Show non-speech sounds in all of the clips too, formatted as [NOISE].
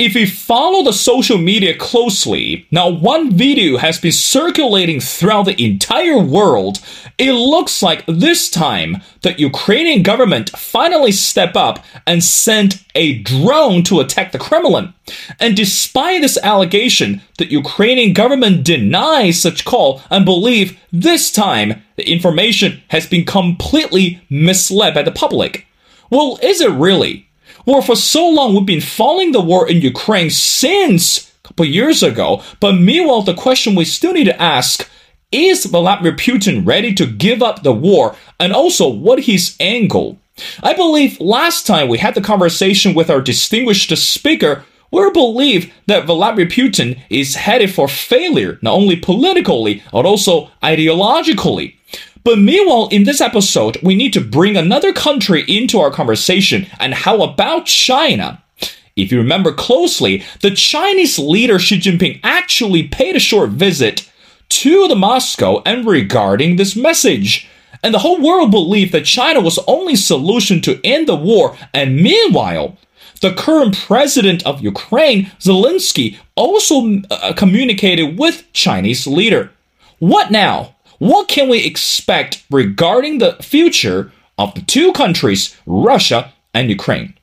If you follow the social media closely, now one video has been circulating throughout the entire world. It looks like this time the Ukrainian government finally stepped up and sent a drone to attack the Kremlin. And despite this allegation, the Ukrainian government denies such call and believe this time the information has been completely misled by the public. Well, is it really? Well, for so long we've been following the war in Ukraine since a couple years ago. But meanwhile, the question we still need to ask is Vladimir Putin ready to give up the war? And also, what his angle? I believe last time we had the conversation with our distinguished speaker, we believe that Vladimir Putin is headed for failure, not only politically, but also ideologically. But meanwhile, in this episode, we need to bring another country into our conversation. And how about China? If you remember closely, the Chinese leader Xi Jinping actually paid a short visit to the Moscow and regarding this message. And the whole world believed that China was the only solution to end the war. And meanwhile, the current president of Ukraine, Zelensky, also uh, communicated with Chinese leader. What now? What can we expect regarding the future of the two countries, Russia and Ukraine?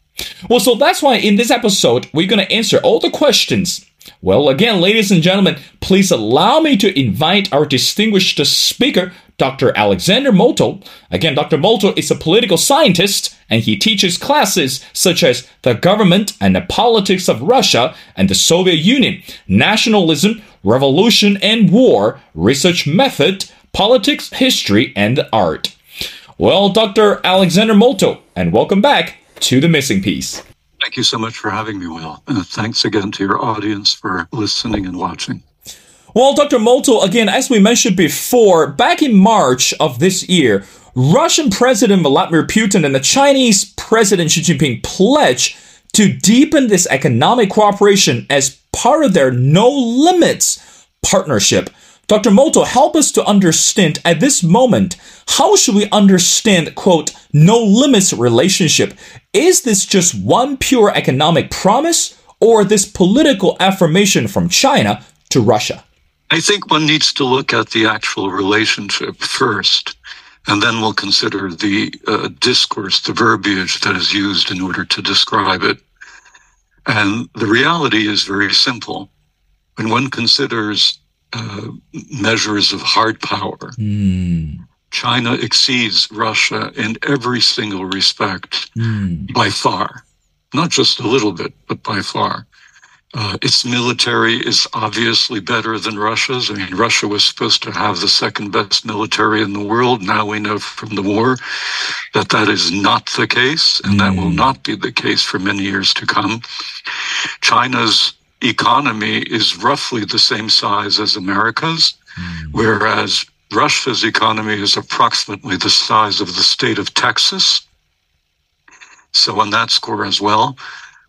Well, so that's why in this episode, we're going to answer all the questions. Well, again, ladies and gentlemen, please allow me to invite our distinguished speaker, Dr. Alexander Motyl. Again, Dr. Motyl is a political scientist and he teaches classes such as the government and the politics of Russia and the Soviet Union, nationalism, revolution and war, research method, politics, history, and art. Well, Dr. Alexander Motyl, and welcome back to The Missing Piece. Thank you so much for having me, Will. And thanks again to your audience for listening and watching. Well, Dr. Motyl, again, as we mentioned before, back in March of this year, Russian President Vladimir Putin and the Chinese President Xi Jinping pledged to deepen this economic cooperation as part of their no limits partnership Dr. Motyl, help us to understand at this moment, how should we understand, quote, no limits relationship? Is this just one pure economic promise or this political affirmation from China to Russia? I think one needs to look at the actual relationship first, and then we'll consider the uh, discourse, the verbiage that is used in order to describe it. And the reality is very simple. When one considers uh, measures of hard power. Mm. China exceeds Russia in every single respect mm. by far, not just a little bit, but by far. Uh, its military is obviously better than Russia's. I mean, Russia was supposed to have the second best military in the world. Now we know from the war that that is not the case, and mm. that will hmm. not be the case for many years to come. China's economy is roughly the same size as America's, mm. whereas Russia's economy is approximately the size of the state of Texas. So, on that score as well,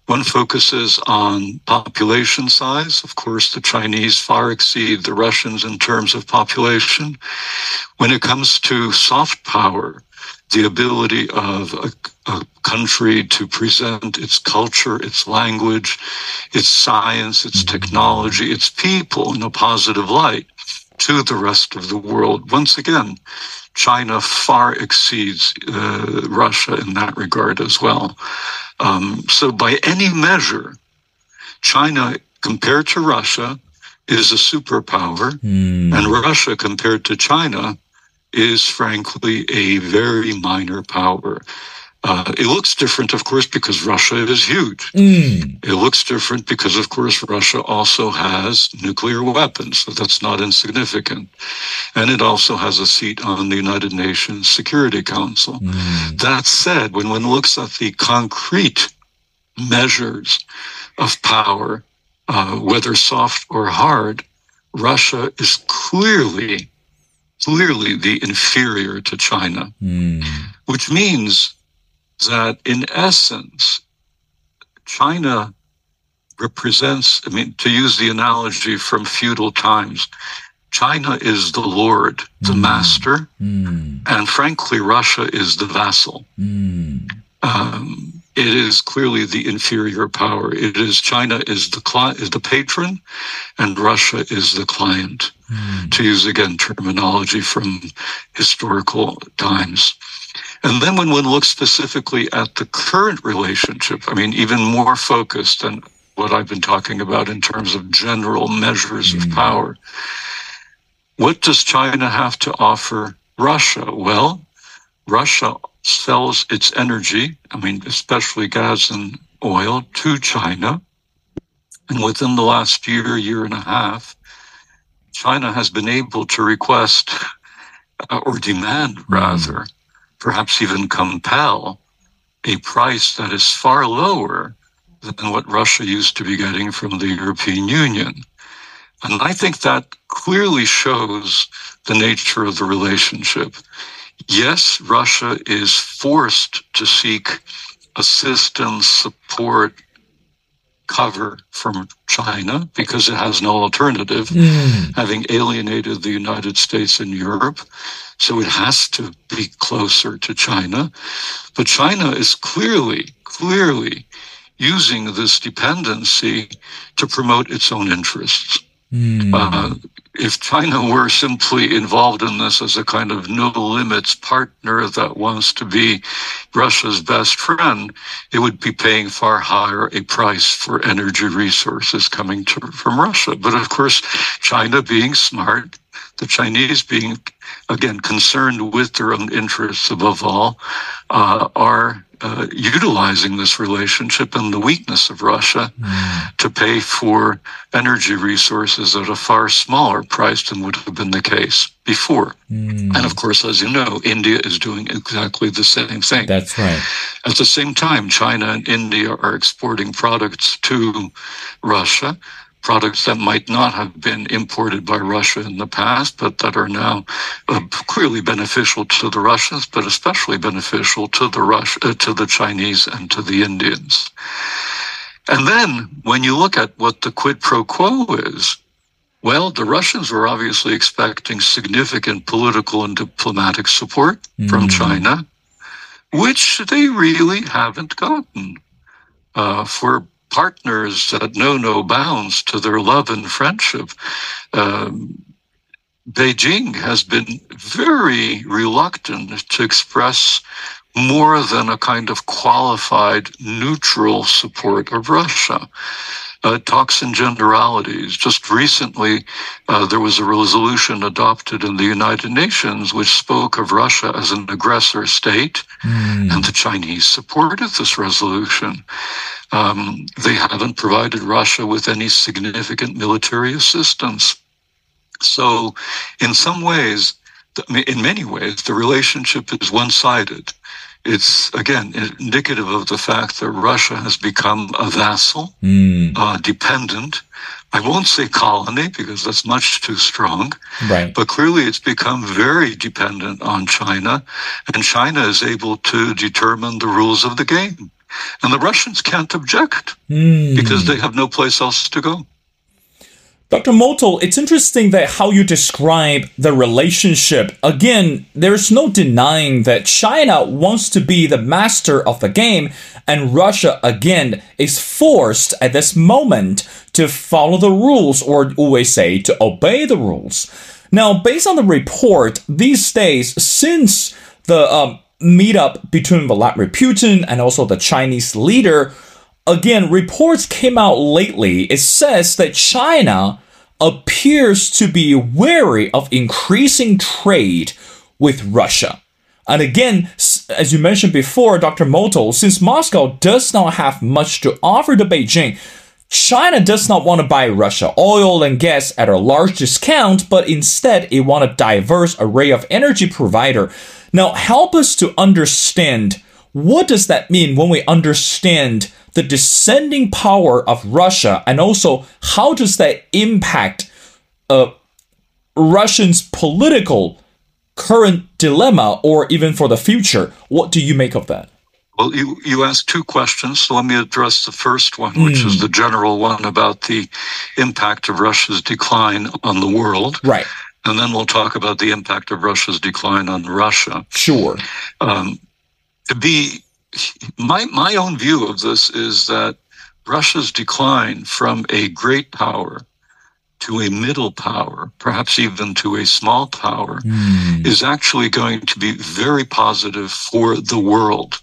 one focuses on population size. Of course, the Chinese far exceed the Russians in terms of population. When it comes to soft power, the ability of a, a, country to present its culture, its language, its science, its technology, its people in a positive light to the rest of the world. Once again, China far exceeds uh, Russia in that regard as well. Um, so, by any measure, China, compared to Russia, is a superpower, mm. and Russia, compared to China, is frankly a very minor power. Uh, it looks different, of course, because Russia is huge. Mm. It looks different because, of course, Russia also has nuclear weapons, so that's not insignificant. And it also has a seat on the United Nations Security Council. Mm. That said, when one looks at the concrete measures of power, uh, whether soft or hard, Russia is clearly clearly the inferior to China, mm. which means that in essence, China represents, I mean, to use the analogy from feudal times, China is the lord, the mm. master, mm. and frankly, Russia is the vassal. Mm. Um, it is clearly the inferior power. It is China is the cli- is the patron, and Russia is the client. Mm. To use again terminology from historical times. And then when one looks specifically at the current relationship, I mean, even more focused than what I've been talking about in terms of general measures mm. of power. What does China have to offer Russia? Well, Russia sells its energy, I mean, especially gas and oil, to China. And within the last year, year and a half, China has been able to request uh, or demand, hmm. rather, perhaps even compel a price that is far lower than what Russia used to be getting from the European Union. And I think that clearly shows the nature of the relationship yes, Russia is forced to seek assistance, support, cover from China because it has no alternative, mm. having alienated the United States and Europe. So it has to be closer to China. But China is clearly, clearly using this dependency to promote its own interests. Mm. Uh, if China were simply involved in this as a kind of no limits partner that wants to be Russia's best friend, it would be paying far higher a price for energy resources coming to, from Russia. But of course, China being smart, the Chinese being, again, concerned with their own interests above all, uh, are uh, utilizing this relationship and the weakness of Russia mm. to pay for energy resources at a far smaller price than would have been the case before. Mm. And of course, as you know, India is doing exactly the same thing. That's right. At the same time, China and India are exporting products to Russia products that might not have been imported by Russia in the past, but that are now uh, clearly beneficial to the Russians, but especially beneficial to the Rush, uh, to the Chinese and to the Indians. And then when you look at what the quid pro quo is, well, the Russians were obviously expecting significant political and diplomatic support mm. from China, which they really haven't gotten. Uh, for partners that know no bounds to their love and friendship. Um, Beijing has been very reluctant to express more than a kind of qualified neutral support of Russia. Uh, talks in generalities. Just recently, uh, there was a resolution adopted in the United Nations which spoke of Russia as an aggressor state, mm. and the Chinese supported this resolution. Um, they haven't provided Russia with any significant military assistance. So, in some ways, in many ways, the relationship is one sided. It's, again, indicative of the fact that Russia has become a vassal, mm. uh, dependent. I won't say colony because that's much too strong. Right. But clearly it's become very dependent on China, and China is able to determine the rules of the game. And the Russians can't object mm. because they have no place else to go. Dr. Motyl, it's interesting that how you describe the relationship. Again, there's no denying that China wants to be the master of the game, and Russia, again, is forced at this moment to follow the rules, or always say to obey the rules. Now, based on the report, these days, since the um, meetup between Vladimir Putin and also the Chinese leader. Again, reports came out lately. It says that China appears to be wary of increasing trade with Russia. And again, as you mentioned before, Dr. Motyl, since Moscow does not have much to offer to Beijing, China does not want to buy Russia oil and gas at a large discount, but instead it want a diverse array of energy provider now, help us to understand what does that mean when we understand the descending power of Russia, and also how does that impact uh, Russians' political current dilemma, or even for the future? What do you make of that? Well, you, you asked two questions, so let me address the first one, which mm. is hmm. the general one about the impact of Russia's decline on the world. Right and then we'll talk about the impact of Russia's decline on Russia. Sure. Um, to be my my own view of this is that Russia's decline from a great power to a middle power, perhaps even to a small power, mm. is actually going to be very positive for the world.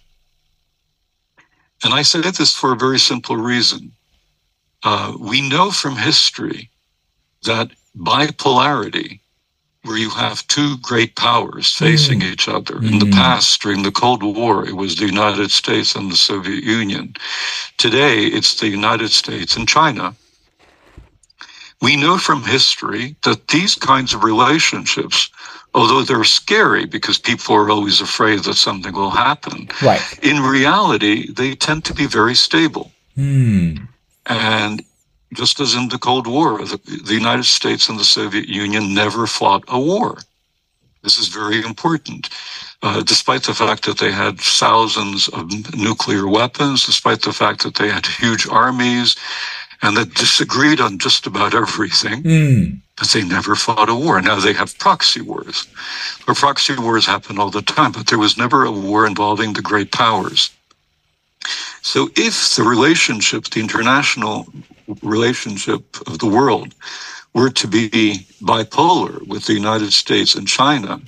And I say this for a very simple reason. Uh, we know from history that bipolarity where you have two great powers facing mm. each other. Mm. In the mm. past, during the Cold War, it was the United States and the Soviet Union. Today, it's the United States and China. We know from history that these kinds of relationships, although they're scary because people are always afraid that something will happen, right. in reality, they tend to be very stable. Mm. And just as in the Cold War, the, the United States and the Soviet Union never fought a war. This is very important. Uh, despite the fact that they had thousands of nuclear weapons, despite the fact that they had huge armies and that disagreed on just about everything, mm. but they never fought a war. Now they have proxy wars. Or proxy wars happen all the time, but there was never a war involving the great powers. So if the relationship, the international relationship of the world were to be bipolar with the United States and China,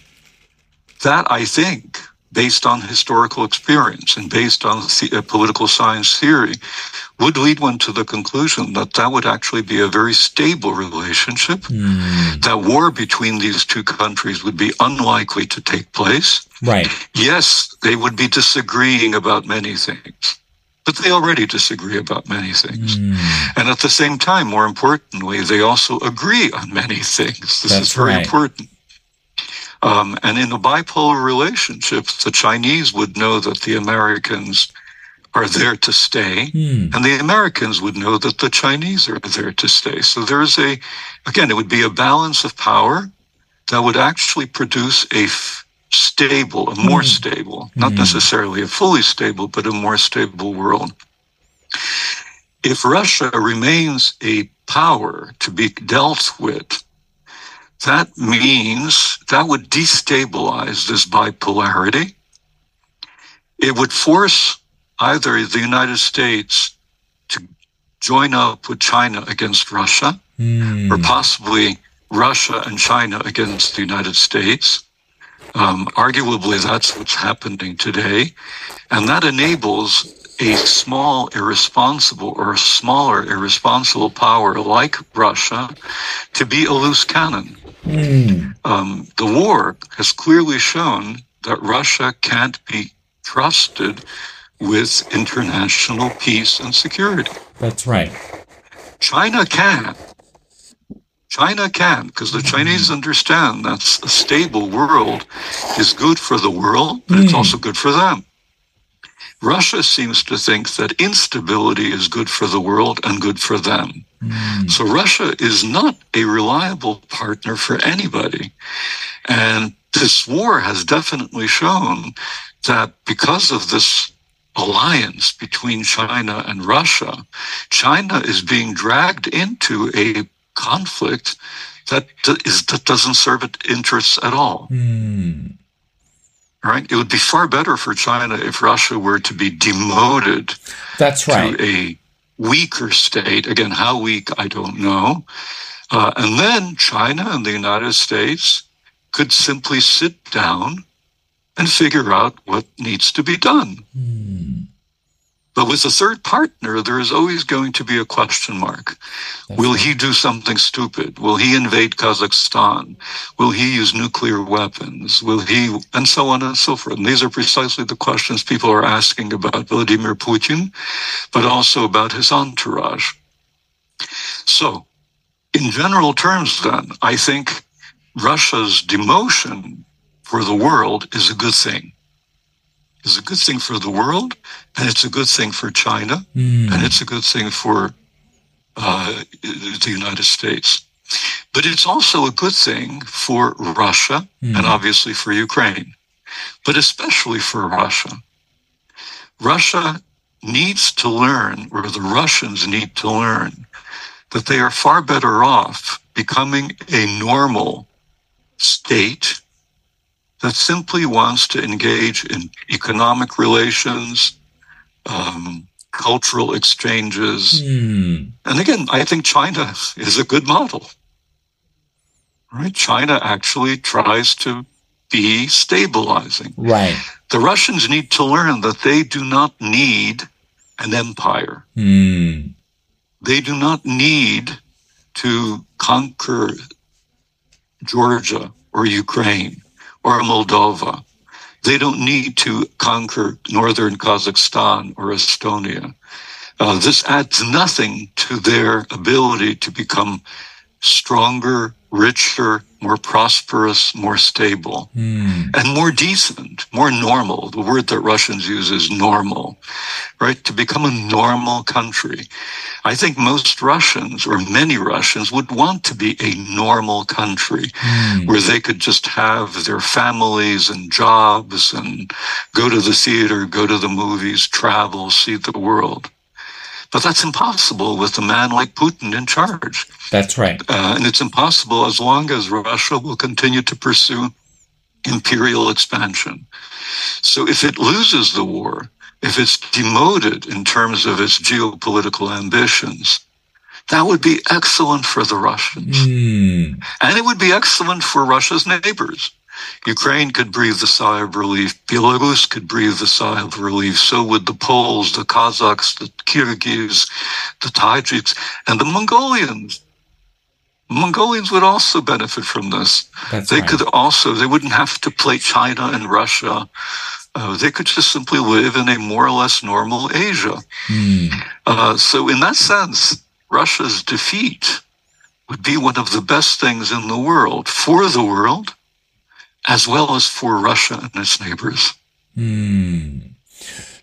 that I think, based on historical experience and based on the, political science theory, would lead one to the conclusion that that would actually be a very stable relationship. Mm. That war between these two countries would be unlikely to take place. Right. Yes, they would be disagreeing about many things but they already disagree about many things. Mm. And at the same time, more importantly, they also agree on many things. This That's is very right. important. Um, and in a bipolar relationship, the Chinese would know that the Americans are there to stay, mm. and the Americans would know that the Chinese are there to stay. So there's a, again, it would be a balance of power that would actually produce a f- stable, a more mm. stable, not mm. necessarily a fully stable, but a more stable world. If Russia remains a power to be dealt with, that means that would destabilize this bipolarity. It would force either the United States to join up with China against Russia, mm. or possibly Russia and China against the United States um, arguably, that's what's happening today. And that enables a small, irresponsible, or a smaller, irresponsible power like Russia to be a loose cannon. Mm. Um, the war has clearly shown that Russia can't be trusted with international peace and security. That's right. China can. China can, because the Chinese understand that a stable world is good for the world, but mm. it's hmm. also good for them. Russia seems to think that instability is good for the world and good for them. Mm. So Russia is not a reliable partner for anybody. And this war has definitely shown that because of this alliance between China and Russia, China is being dragged into a conflict that is that doesn't serve its interests at all. Mm. Right? It would be far better for China if Russia were to be demoted. That's right. To a weaker state. Again, how weak I don't know. Uh, and then China and the United States could simply sit down and figure out what needs to be done. Mm. But with a third partner, there is always going to be a question mark. That's Will right. he do something stupid? Will he invade Kazakhstan? Will he use nuclear weapons? Will he, and so on and so forth. And these are precisely the questions people are asking about Vladimir Putin, but also about his entourage. So, in general terms, then, I think Russia's demotion for the world is a good thing is a good thing for the world, and it's a good thing for China, mm. and it's a good thing for uh, the United States. But it's also a good thing for Russia mm. and obviously for Ukraine, but especially for Russia. Russia needs to learn, or the Russians need to learn, that they are far better off becoming a normal state that simply wants to engage in economic relations, um, cultural exchanges. Mm. And again, I think China is a good model. Right? China actually tries to be stabilizing. Right. The Russians need to learn that they do not need an empire. Mm. They do not need to conquer Georgia or Ukraine or Moldova. They don't need to conquer northern Kazakhstan or Estonia. Uh, this adds nothing to their ability to become stronger, richer, more prosperous, more stable, Mm. and more decent, more normal. The word that Russians use is normal, right? To become a normal country. I think most Russians, or many Russians, would want to be a normal country Mm. where they could just have their families and jobs and go to the theater, go to the movies, travel, see the world. But that's impossible with a man like Putin in charge. That's right. Uh, and it's impossible as long as Russia will continue to pursue imperial expansion. So if it loses the war, if it's demoted in terms of its geopolitical ambitions, that would be excellent for the Russians. Mm. And it would be excellent for Russia's neighbors. Ukraine could breathe a sigh of relief. Belarus could breathe a sigh of relief. So would the Poles, the Kazakhs, the Kyrgyz, the Tajiks, and the Mongolians. Mongolians would also benefit from this. That's They right. could also, they wouldn't have to play China and Russia. Uh, they could just simply live in a more or less normal Asia. Mm. Uh, so, in that sense, Russia's defeat would be one of the best things in the world for the world, as well as for Russia and its neighbors. Hmm.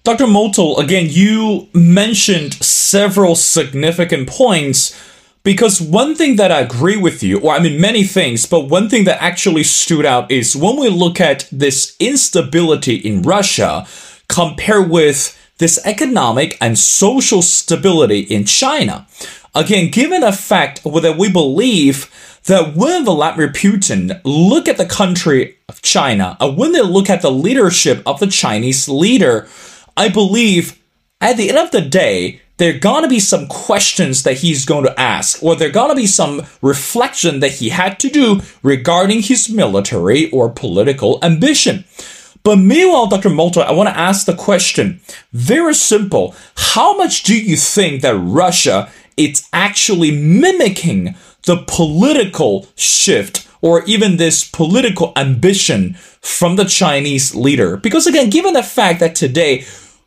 Dr. Motyl, again, you mentioned several significant points because one thing that I agree with you, or I mean many things, but one thing that actually stood out is when we look at this instability in Russia compared with this economic and social stability in China. Again, given the fact that we believe that when Vladimir Putin look at the country of China, and when they look at the leadership of the Chinese leader, I believe at the end of the day, there are gonna be some questions that he's going to ask, or there are gonna be some reflection that he had to do regarding his military or political ambition. But meanwhile, Dr. Motyl, I want to ask the question very simple. How much do you think that Russia is actually mimicking the political shift or even this political ambition from the Chinese leader? Because again, given the fact that today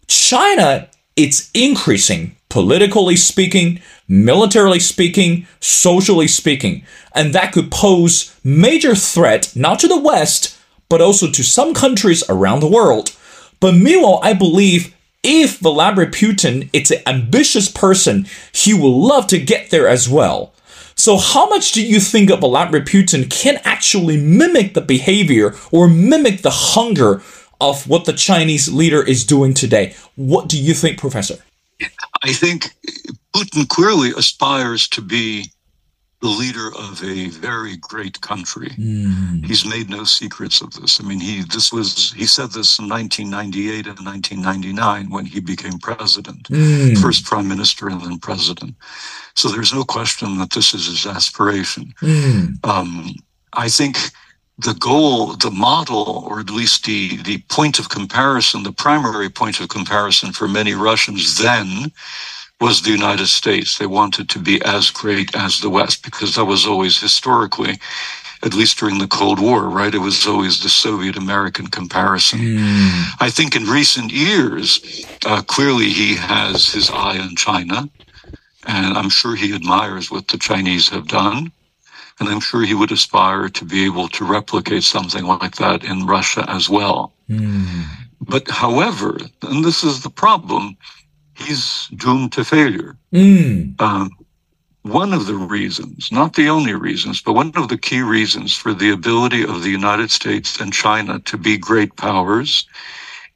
China it's increasing politically speaking, militarily speaking, socially speaking, and that could pose major threat not to the West but also to some countries around the world. But meanwhile, I believe if Vladimir Putin is an ambitious person, he will love to get there as well. So how much do you think Vladimir Putin can actually mimic the behavior or mimic the hunger of what the Chinese leader is doing today? What do you think, Professor? I think Putin clearly aspires to be the leader of a very great country. Mm. He's made no secrets of this. I mean, he this was he said this in 1998 and 1999 when he became president, Mm. first prime minister and then president. So there's no question that this is his aspiration. Mm. Um, I think the goal, the model, or at least the, the point of comparison, the primary point of comparison for many Russians then was the United States. They wanted to be as great as the West because that was always historically, at least during the Cold War, right? It was always the Soviet American comparison. Mm. I think in recent years, uh, clearly he has his eye on China, and I'm sure he admires what the Chinese have done. And I'm sure he would aspire to be able to replicate something like that in Russia as well. Mm. But however, and this is the problem, he's doomed to failure. Mm. Um, one of the reasons, not the only reasons, but one of the key reasons for the ability of the United States and China to be great powers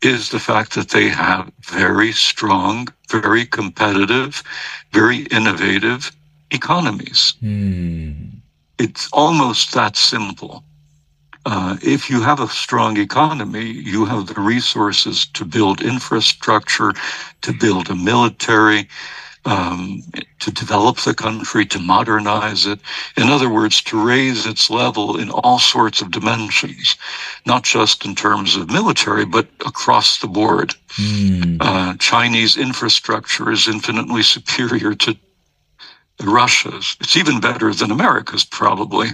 is the fact that they have very strong, very competitive, very innovative economies. Mm. It's almost that simple. Uh, if you have a strong economy, you have the resources to build infrastructure, to build a military, um, to develop the country, to modernize it. In other words, to raise its level in all sorts of dimensions, not just in terms of military, but across the board. Mm. Uh, Chinese infrastructure is infinitely superior to Russia's. It's even better than America's, probably.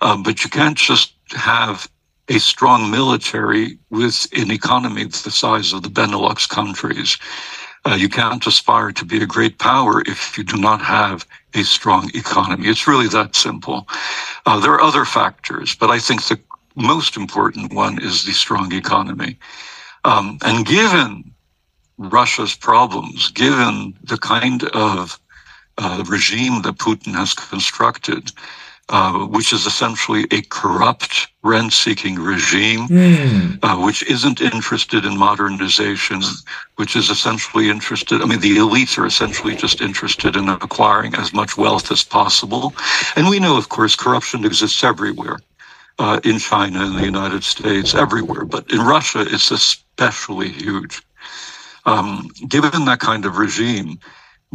Um, but you can't just have a strong military with an economy the size of the Benelux countries. Uh, you can't aspire to be a great power if you do not have a strong economy. It's really that simple. Uh, there are other factors, but I think the most important one is the strong economy. Um, and given Russia's problems, given the kind of uh, regime that Putin has constructed, uh, which is essentially a corrupt rent-seeking regime, mm. uh, which isn't interested in modernization, which is essentially interested. I mean, the elites are essentially just interested in acquiring as much wealth as possible, and we know, of course, corruption exists everywhere. Uh, in China, in the United States, everywhere, but in Russia, it's especially huge. Um, given that kind of regime,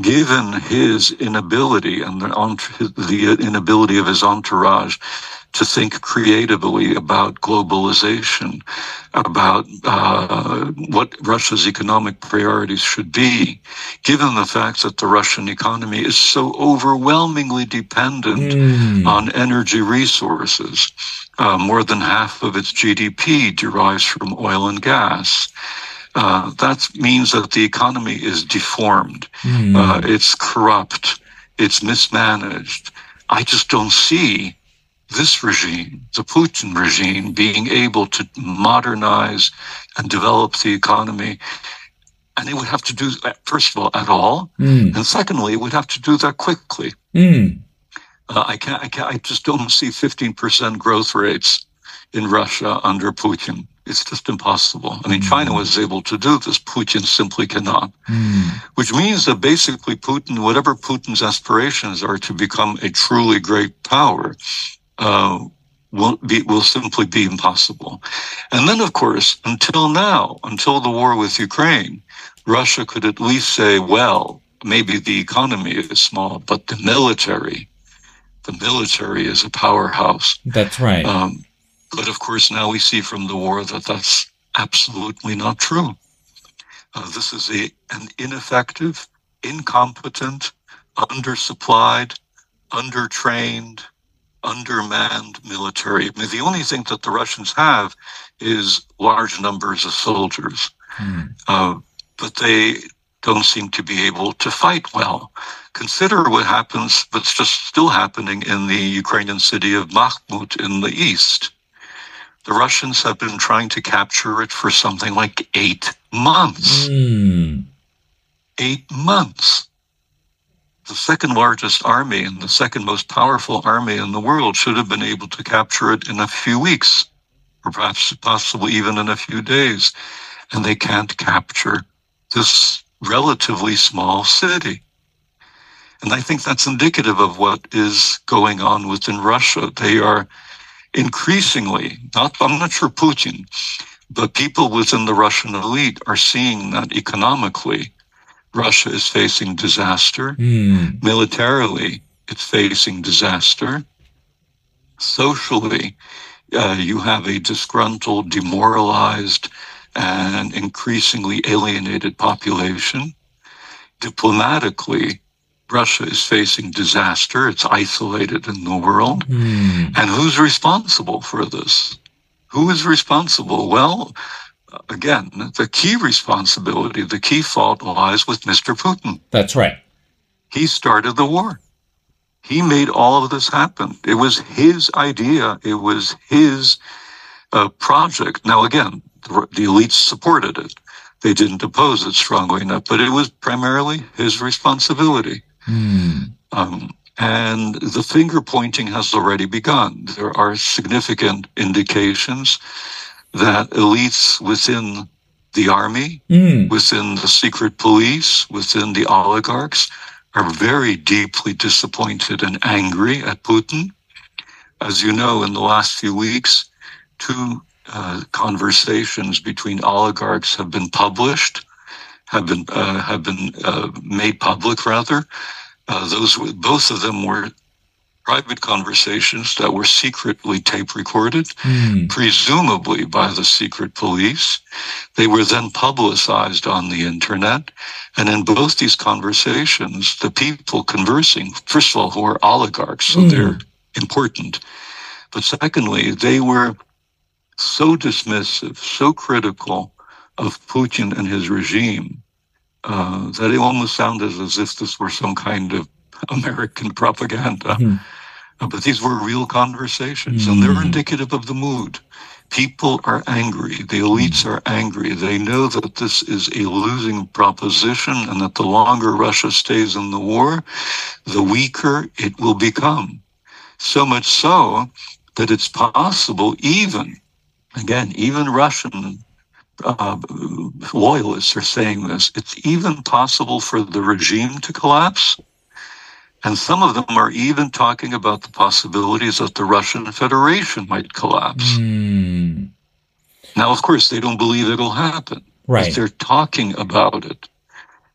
given his inability and the, the inability of his entourage to think creatively about globalization, about uh, what Russia's economic priorities should be, given the fact that the Russian economy is so overwhelmingly dependent mm. on energy resources. Uh, more than half of its GDP derives from oil and gas. Uh, that means that the economy is deformed. Mm. Uh, it's corrupt. It's mismanaged. I just don't see this regime, the Putin regime, being able to modernize and develop the economy. And it would have to do that, first of all, at all. Mm. And secondly, it would have to do that quickly. Mm. Uh, I, can't, I can't, I just don't see 15% growth rates in Russia under Putin. It's just impossible. I mean, mm. China was able to do this. Putin simply cannot. Mm. Which means that basically Putin, whatever Putin's aspirations are to become a truly great power, uh, will be will simply be impossible. And then, of course, until now, until the war with Ukraine, Russia could at least say, well, maybe the economy is small, but the military, the military is a powerhouse. That's right. Um, but of course, now we see from the war that that's absolutely not true. Uh, this is a, an ineffective, incompetent, undersupplied, undertrained, undermanned military. I mean, the only thing that the Russians have is large numbers of soldiers, hmm. uh, but they don't seem to be able to fight well. Consider what happens, what's just still happening in the Ukrainian city of Bakhmut in the east. The Russians have been trying to capture it for something like eight months. Mm. Eight months. The second largest army and the second most powerful army in the world should have been able to capture it in a few weeks, or perhaps possibly even in a few days. And they can't capture this relatively small city. And I think that's indicative of what is going on within Russia. They are increasingly, not, I'm not sure Putin, but people within the Russian elite are seeing that economically, Russia is facing disaster. Mm. Militarily, it's facing disaster. Socially, uh, you have a disgruntled, demoralized, and increasingly alienated population. Diplomatically, Russia is facing disaster. It's isolated in the world. Mm. And who's responsible for this? Who is responsible? Well, again, the key responsibility, the key fault lies with Mr. Putin. That's right. He started the war. He made all of this happen. It was his idea. It was his uh, project. Now, again, the, the elites supported it. They didn't oppose it strongly enough, but it was primarily his responsibility. Mm. Um, and the finger pointing has already begun. There are significant indications that elites within the army, mm. within the secret police, within the oligarchs are very deeply disappointed and angry at Putin. as you know, in the last few weeks, two uh, conversations between oligarchs have been published, have been uh, have been uh, made public rather. Uh, those both of them were private conversations that were secretly tape recorded, mm. presumably by the secret police. They were then publicized on the internet. And in both these conversations, the people conversing, first of all, who are oligarchs, so mm. they're important. But secondly, they were so dismissive, so critical of Putin and his regime uh, that it almost sounded as if this were some kind of [LAUGHS] American propaganda. Mm-hmm. Uh, but these were real conversations, mm-hmm. and they're mm-hmm. indicative of the mood. People are angry. The elites are angry. They know that this is a losing proposition and that the longer Russia stays in the war, the weaker it will become. So much so that it's possible, even, again, even Russian uh, loyalists are saying this, it's even possible for the regime to collapse. And some of them are even talking about the possibilities that the Russian Federation might collapse. Mm. Now, of course, they don't believe it'll happen. Right. But they're talking about it.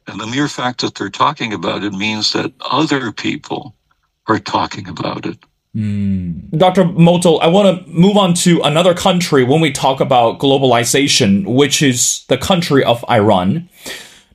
And the mere fact that they're talking about it means that other people are talking about it. Mm. Dr. Motyl, I want to move on to another country when we talk about globalization, which is the country of Iran.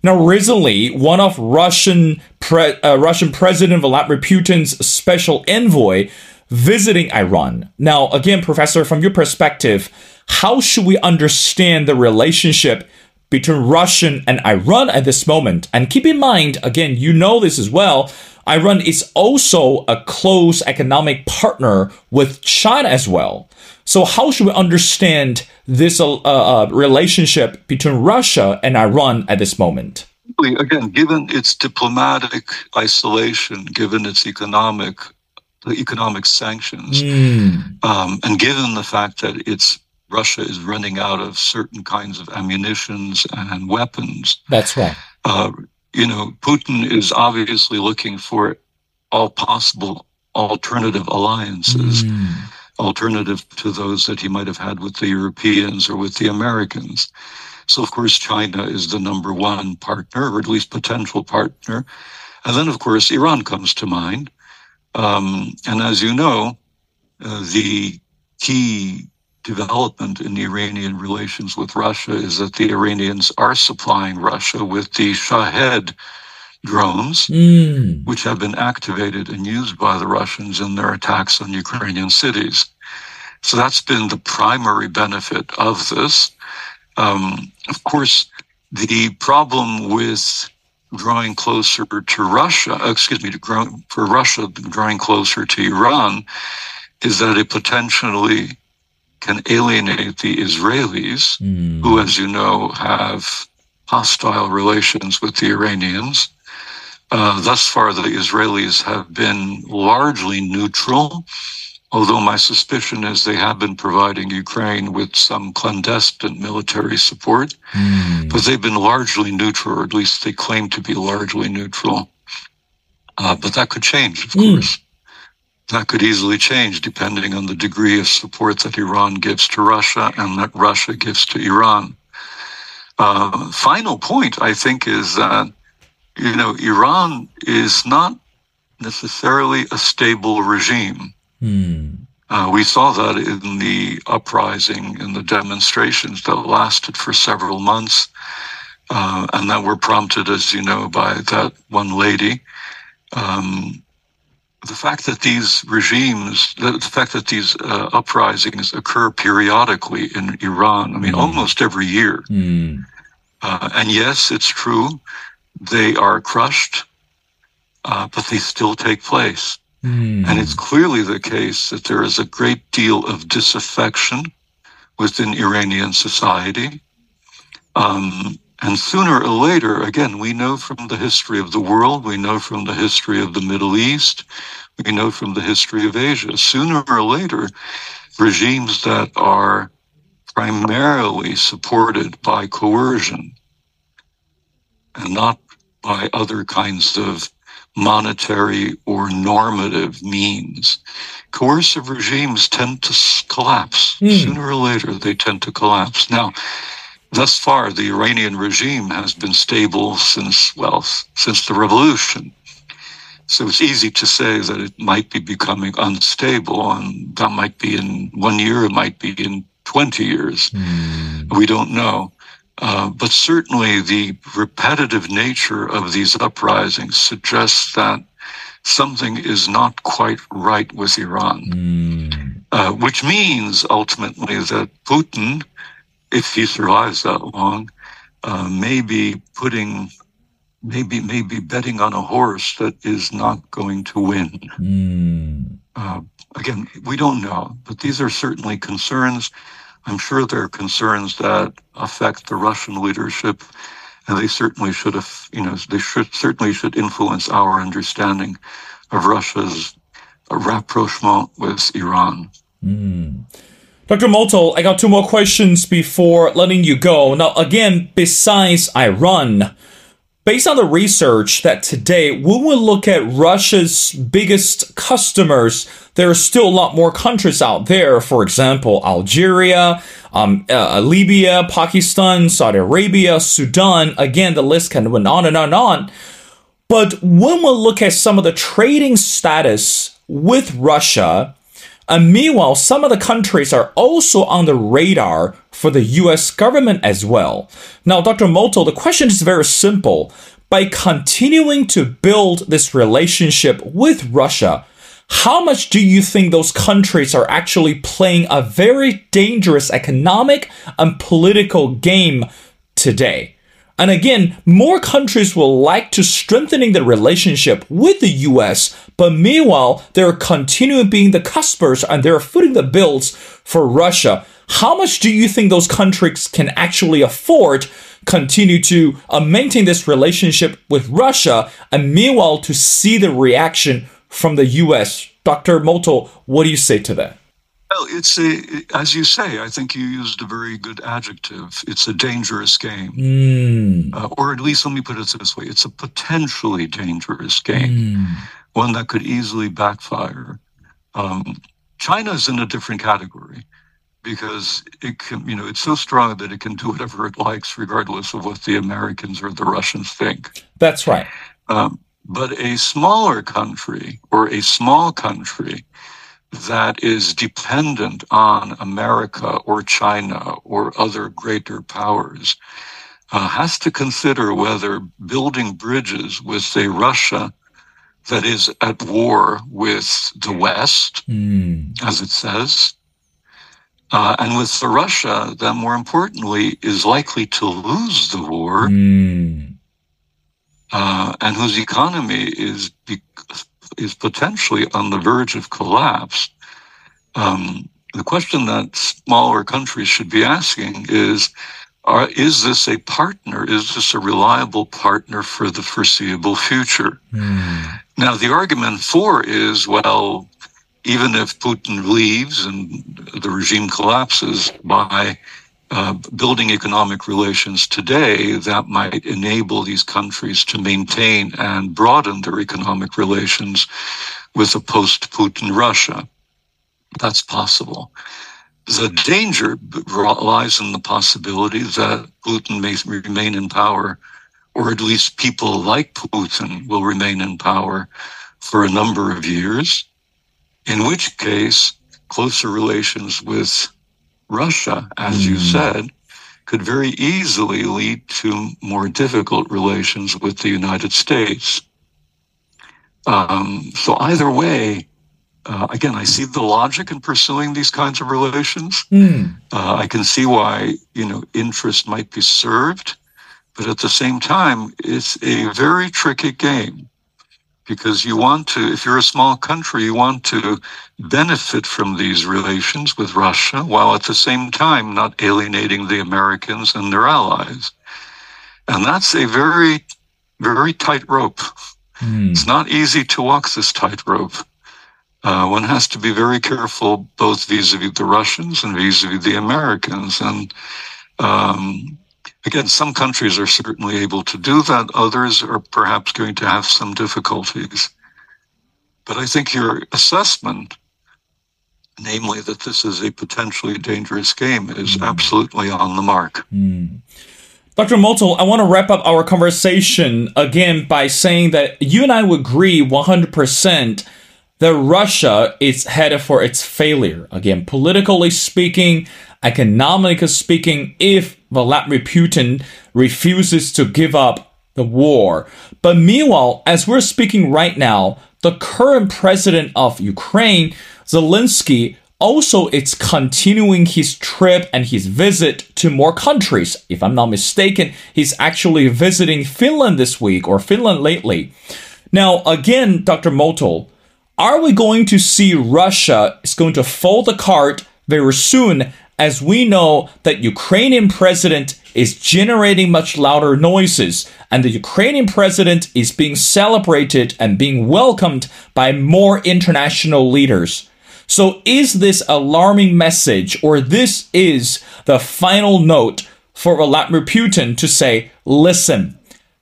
Now, recently, one of Russian pre- uh, Russian President Vladimir Putin's special envoy visiting Iran. Now, again, Professor, from your perspective, how should we understand the relationship between Russian and Iran at this moment? And keep in mind, again, you know this as well Iran is also a close economic partner with China as well. So how should we understand this uh, uh, relationship between Russia and Iran at this moment? Again, given its diplomatic isolation, given its economic the economic sanctions, mm. um, and given the fact that it's Russia is running out of certain kinds of ammunitions and weapons. That's right. Uh, you know, Putin is obviously looking for all possible alternative alliances, mm. alternative to those that he might have had with the Europeans or with the Americans. So, of course, China is the number one partner, or at least potential partner. And then, of course, Iran comes to mind. Um, and as you know, uh, the key development in Iranian relations with Russia is that the Iranians are supplying Russia with the Shahed drones, mm. which have been activated and used by the Russians in their attacks on Ukrainian cities. So that's been the primary benefit of this. Um, of course, the problem with drawing closer to Russia, excuse me, to grow, for Russia drawing closer to Iran, is that it potentially can alienate the Israelis, mm. who, as you know, have hostile relations with the Iranians. Uh, thus far, the Israelis have been largely neutral, although my suspicion is they have been providing Ukraine with some clandestine military support. Mm. But they've been largely neutral, or at least they claim to be largely neutral. Uh, but that could change, of mm. course that could easily change depending on the degree of support that Iran gives to Russia and that Russia gives to Iran. Uh, final point, I think, is that, you know, Iran is not necessarily a stable regime. Mm. Uh, we saw that in the uprising and the demonstrations that lasted for several months uh, and that were prompted, as you know, by that one lady. Um, the fact that these regimes, the, fact that these uh, uprisings occur periodically in Iran, I mean, mm. almost every year. Mm. Uh, and yes, it's true, they are crushed, uh, but they still take place. Mm. And it's clearly the case that there is a great deal of disaffection within Iranian society. Um, and sooner or later, again, we know from the history of the world, we know from the history of the Middle East, we know from the history of Asia, sooner or later, regimes that are primarily supported by coercion and not by other kinds of monetary or normative means. Coercive regimes tend to collapse. Mm. Sooner or later, they tend to collapse. Now, thus far, the Iranian regime has been stable since, well, since the revolution. So it's easy to say that it might be becoming unstable, and that might be in one year, it might be in 20 years. Mm. We don't know. Uh, but certainly the repetitive nature of these uprisings suggests that something is not quite right with Iran, mm. uh, which means ultimately that Putin, if he survives that long, uh, may be putting, maybe, maybe betting on a horse that is not going to win. Mm. again, we don't know, but these are certainly concerns. I'm sure there are concerns that affect the Russian leadership, and they certainly should have, you know, they should certainly should influence our understanding of Russia's rapprochement with Iran. Mm. Dr. Motyl, I got two more questions before letting you go. Now, again, besides Iran, Based on the research that today, when we look at Russia's biggest customers, there are still a lot more countries out there. For example, Algeria, um, uh, Libya, Pakistan, Saudi Arabia, Sudan. Again, the list can went on and on and on. But when we look at some of the trading status with Russia, and meanwhile, some of the countries are also on the radar for the US government as well. Now, Dr. Motyl, the question is very simple. By continuing to build this relationship with Russia, how much do you think those countries are actually playing a very dangerous economic and political game today? And again, more countries will like to strengthening the relationship with the US, but meanwhile, they're continuing being the customers and they're footing the bills for Russia. How much do you think those countries can actually afford continue to uh, maintain this relationship with Russia and meanwhile to see the reaction from the US? Dr. Motyl, what do you say to that? Well, it's a, as you say, I think you used a very good adjective. It's a dangerous game. Mm. Uh, or at least let me put it this way it's a potentially dangerous game, mm. one that could easily backfire. Um, China is in a different category because it can, you know, it's so strong that it can do whatever it likes, regardless of what the Americans or the Russians think. That's right. Um, but a smaller country or a small country that is dependent on America or China or other greater powers uh, has to consider whether building bridges with a Russia that is at war with the West, mm. as it says, uh, and with the Russia that more importantly is likely to lose the war mm. uh, and whose economy is be- is potentially on the verge of collapse. Um, the question that smaller countries should be asking is are, is this a partner? Is this a reliable partner for the foreseeable future? Mm. Now, the argument for is well, even if Putin leaves and the regime collapses by uh, building economic relations today, that might enable these countries to maintain and broaden their economic relations with a post Putin Russia. That's possible. The danger lies in the possibility that Putin may remain in power, or at least people like Putin will remain in power for a number of years in which case closer relations with Russia, as mm. you said, could very easily lead to more difficult relations with the United States. Um, so either way, uh, again, I see the logic in pursuing these kinds of relations. Mm. Uh, I can see why you know interest might be served, but at the same time, it's a very tricky game because you want to, if you're a small country, you want to benefit from these relations with Russia while at the same time not alienating the Americans and their allies. And that's a very, very tight rope. Mm. It's not easy to walk this tightrope. Uh, one has to be very careful, both vis-a-vis the Russians and vis-a-vis the Americans. And um, Again, some countries are certainly able to do that, others are perhaps going to have some difficulties. But I think your assessment, namely that this is a potentially dangerous game, is mm. absolutely on the mark. Mm. Dr. Motyl, I want to wrap up our conversation again by saying that you and I would agree 100% that Russia is headed for its failure. Again, politically speaking, economically speaking, if Vladimir Putin refuses to give up the war. But meanwhile, as we're speaking right now, the current president of Ukraine, Zelensky, also is continuing his trip and his visit to more countries. If I'm not mistaken, he's actually visiting Finland this week or Finland lately. Now, again, Dr. Motyl, are we going to see Russia is going to fold the cart very soon as we know that Ukrainian president is generating much louder noises and the Ukrainian president is being celebrated and being welcomed by more international leaders. So is this alarming message or this is the final note for Vladimir Putin to say, listen,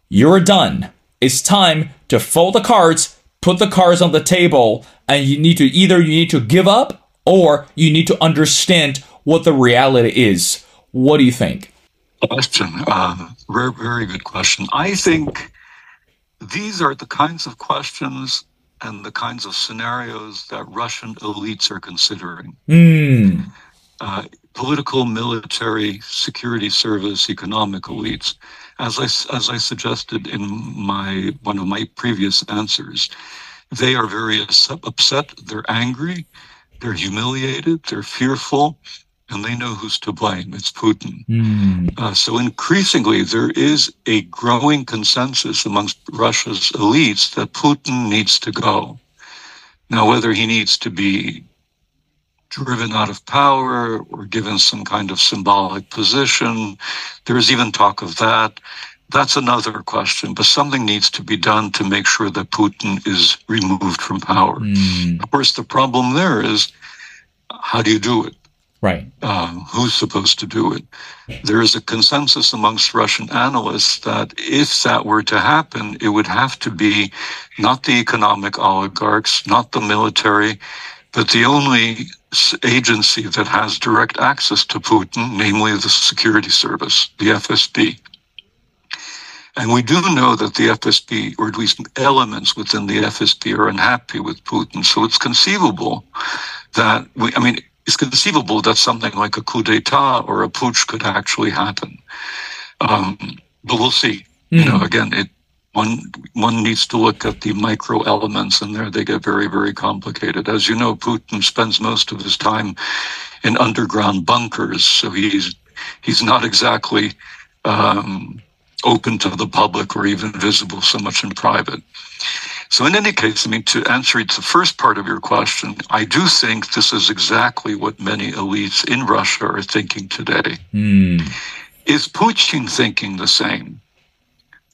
you're done. It's time to fold the cards put the cards on the table and you need to either you need to give up or you need to understand what the reality is. What do you think? Question. Uh, very, very good question. I think these are the kinds of questions and the kinds of scenarios that Russian elites are considering. Mm. Uh, political, military, security service, economic elites as I, as I suggested in my one of my previous answers, they are very upset. They're angry. They're humiliated. They're fearful, and they know who's to blame. It's Putin. Mm. Uh, so increasingly, there is a growing consensus amongst Russia's elites that Putin needs to go. Now, whether he needs to be driven out of power or given some kind of symbolic position. There is even talk of that. That's another question, but something needs to be done to make sure that Putin is removed from power. Mm. Of course, the problem there is how do you do it? Right. Uh, who's supposed to do it? There is a consensus amongst Russian analysts that if that were to happen, it would have to be not the economic oligarchs, not the military, but the only agency that has direct access to Putin, namely the security service, the FSB. And we do know that the FSB, or at least elements within the FSB, are unhappy with Putin. So it's conceivable that we, I mean, it's conceivable that something like a coup d'etat or a putsch could actually happen. Um, but we'll see. Mm. You know, hmm. again, it one one needs to look at the micro elements and there they get very very complicated as you know putin spends most of his time in underground bunkers so he's he's not exactly um, open to the public or even visible so much in private so in any case i mean to answer the first part of your question i do think this is exactly what many elites in russia are thinking today mm. is putin thinking the same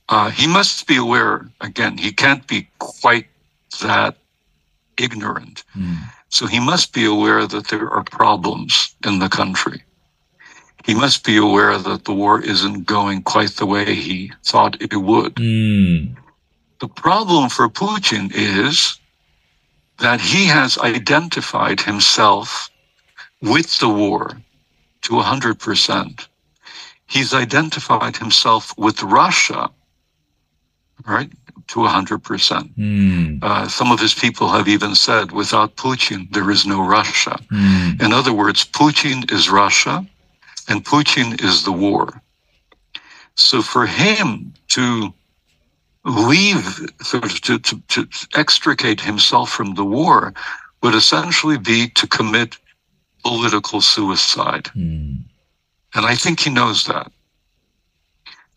uh, he must be aware, again, he can't be quite that ignorant. Mm. So he must be aware that there are problems in the country. He must be aware that the war isn't going quite the way he thought it would. Mm. The problem for Putin is that he has identified himself with the war to 100%. He's identified himself with Russia right? To 100%. Mm. Uh, some of his people have even said, without Putin, there is no Russia. Mm. In other words, Putin is Russia and Putin is the war. So for him to leave, sort of to, to, to extricate himself from the war would essentially be to commit political suicide. Mm. And I think he knows that.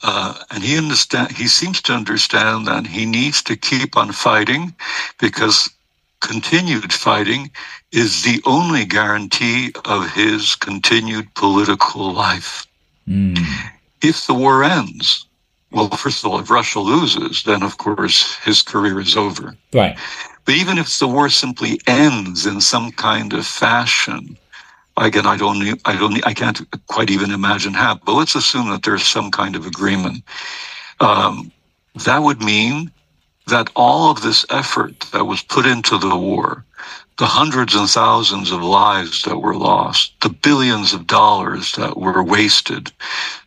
Uh, and he understand he seems to understand that he needs to keep on fighting because continued fighting is the only guarantee of his continued political life. Mm. If the war ends, well, first of all, if Russia loses, then of course his career is over. Right. But even if the war simply ends in some kind of fashion, again, I don't, I don't, I can't quite even imagine how. But let's assume that there's some kind of agreement. Um, that would mean that all of this effort that was put into the war, the hundreds and thousands of lives that were lost, the billions of dollars that were wasted,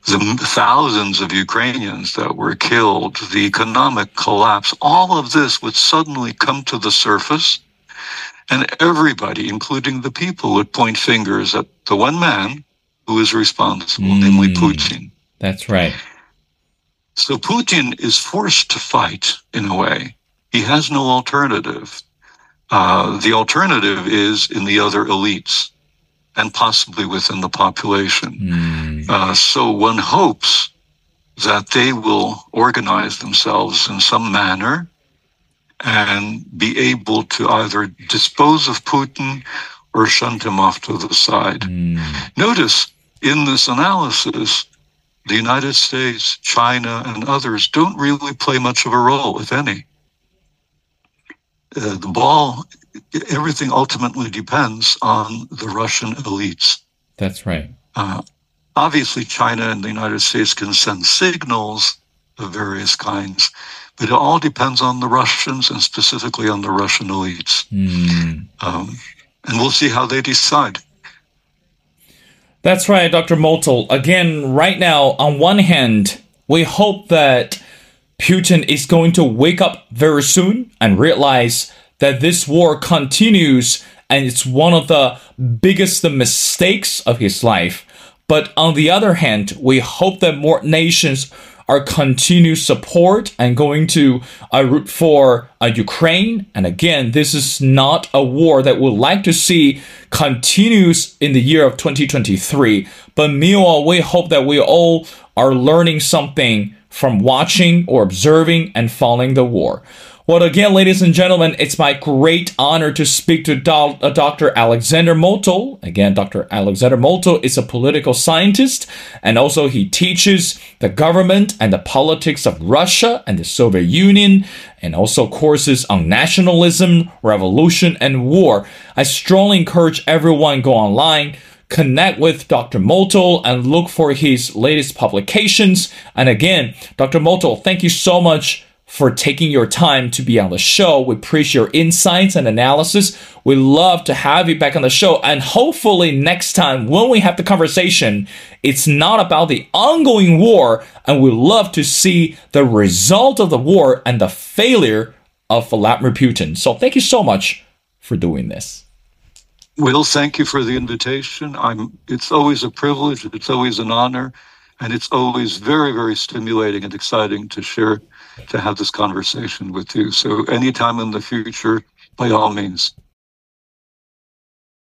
the thousands of Ukrainians that were killed, the economic collapse, all of this would suddenly come to the surface. And everybody, including the people, would point fingers at the one man who is responsible, mm, namely Putin. That's right. So Putin is forced to fight in a way. He has no alternative. Uh, the alternative is in the other elites and possibly within the population. Mm. Uh, so one hopes that they will organize themselves in some manner and be able to either dispose of Putin or shunt him off to the side. Mm. Notice in this analysis, the United States, China, and others don't really play much of a role, if any. Uh, the ball, everything ultimately depends on the Russian elites. That's right. Uh, obviously, China and the United States can send signals of various kinds, but it all depends on the Russians and specifically on the Russian elites. Mm. Um, and we'll see how they decide. That's right, Dr. Motyl. Again, right now, on one hand, we hope that Putin is going to wake up very soon and realize that this war continues and it's one of the biggest mistakes of his life. But on the other hand, we hope that more nations are continued support and going to uh, root for uh, Ukraine. And again, this is not a war that we'd like to see continues in the year of 2023. But meanwhile, we hope that we all are learning something from watching or observing and following the war. Well, again, ladies and gentlemen, it's my great honor to speak to Do- uh, Dr. Alexander Motyl. Again, Dr. Alexander Motyl is a political scientist, and also he teaches the government and the politics of Russia and the Soviet Union, and also courses on nationalism, revolution, and war. I strongly encourage everyone go online connect with Dr. Motyl and look for his latest publications. And again, Dr. Motyl, thank you so much for taking your time to be on the show. We appreciate your insights and analysis. We love to have you back on the show. And hopefully, next time when we have the conversation, it's not about the ongoing war. And we love to see the result of the war and the failure of Vladimir Putin. So, thank you so much for doing this. Will, thank you for the invitation. I'm, it's always a privilege, it's always an honor, and it's always very, very stimulating and exciting to share to have this conversation with you. So anytime in the future, by all means.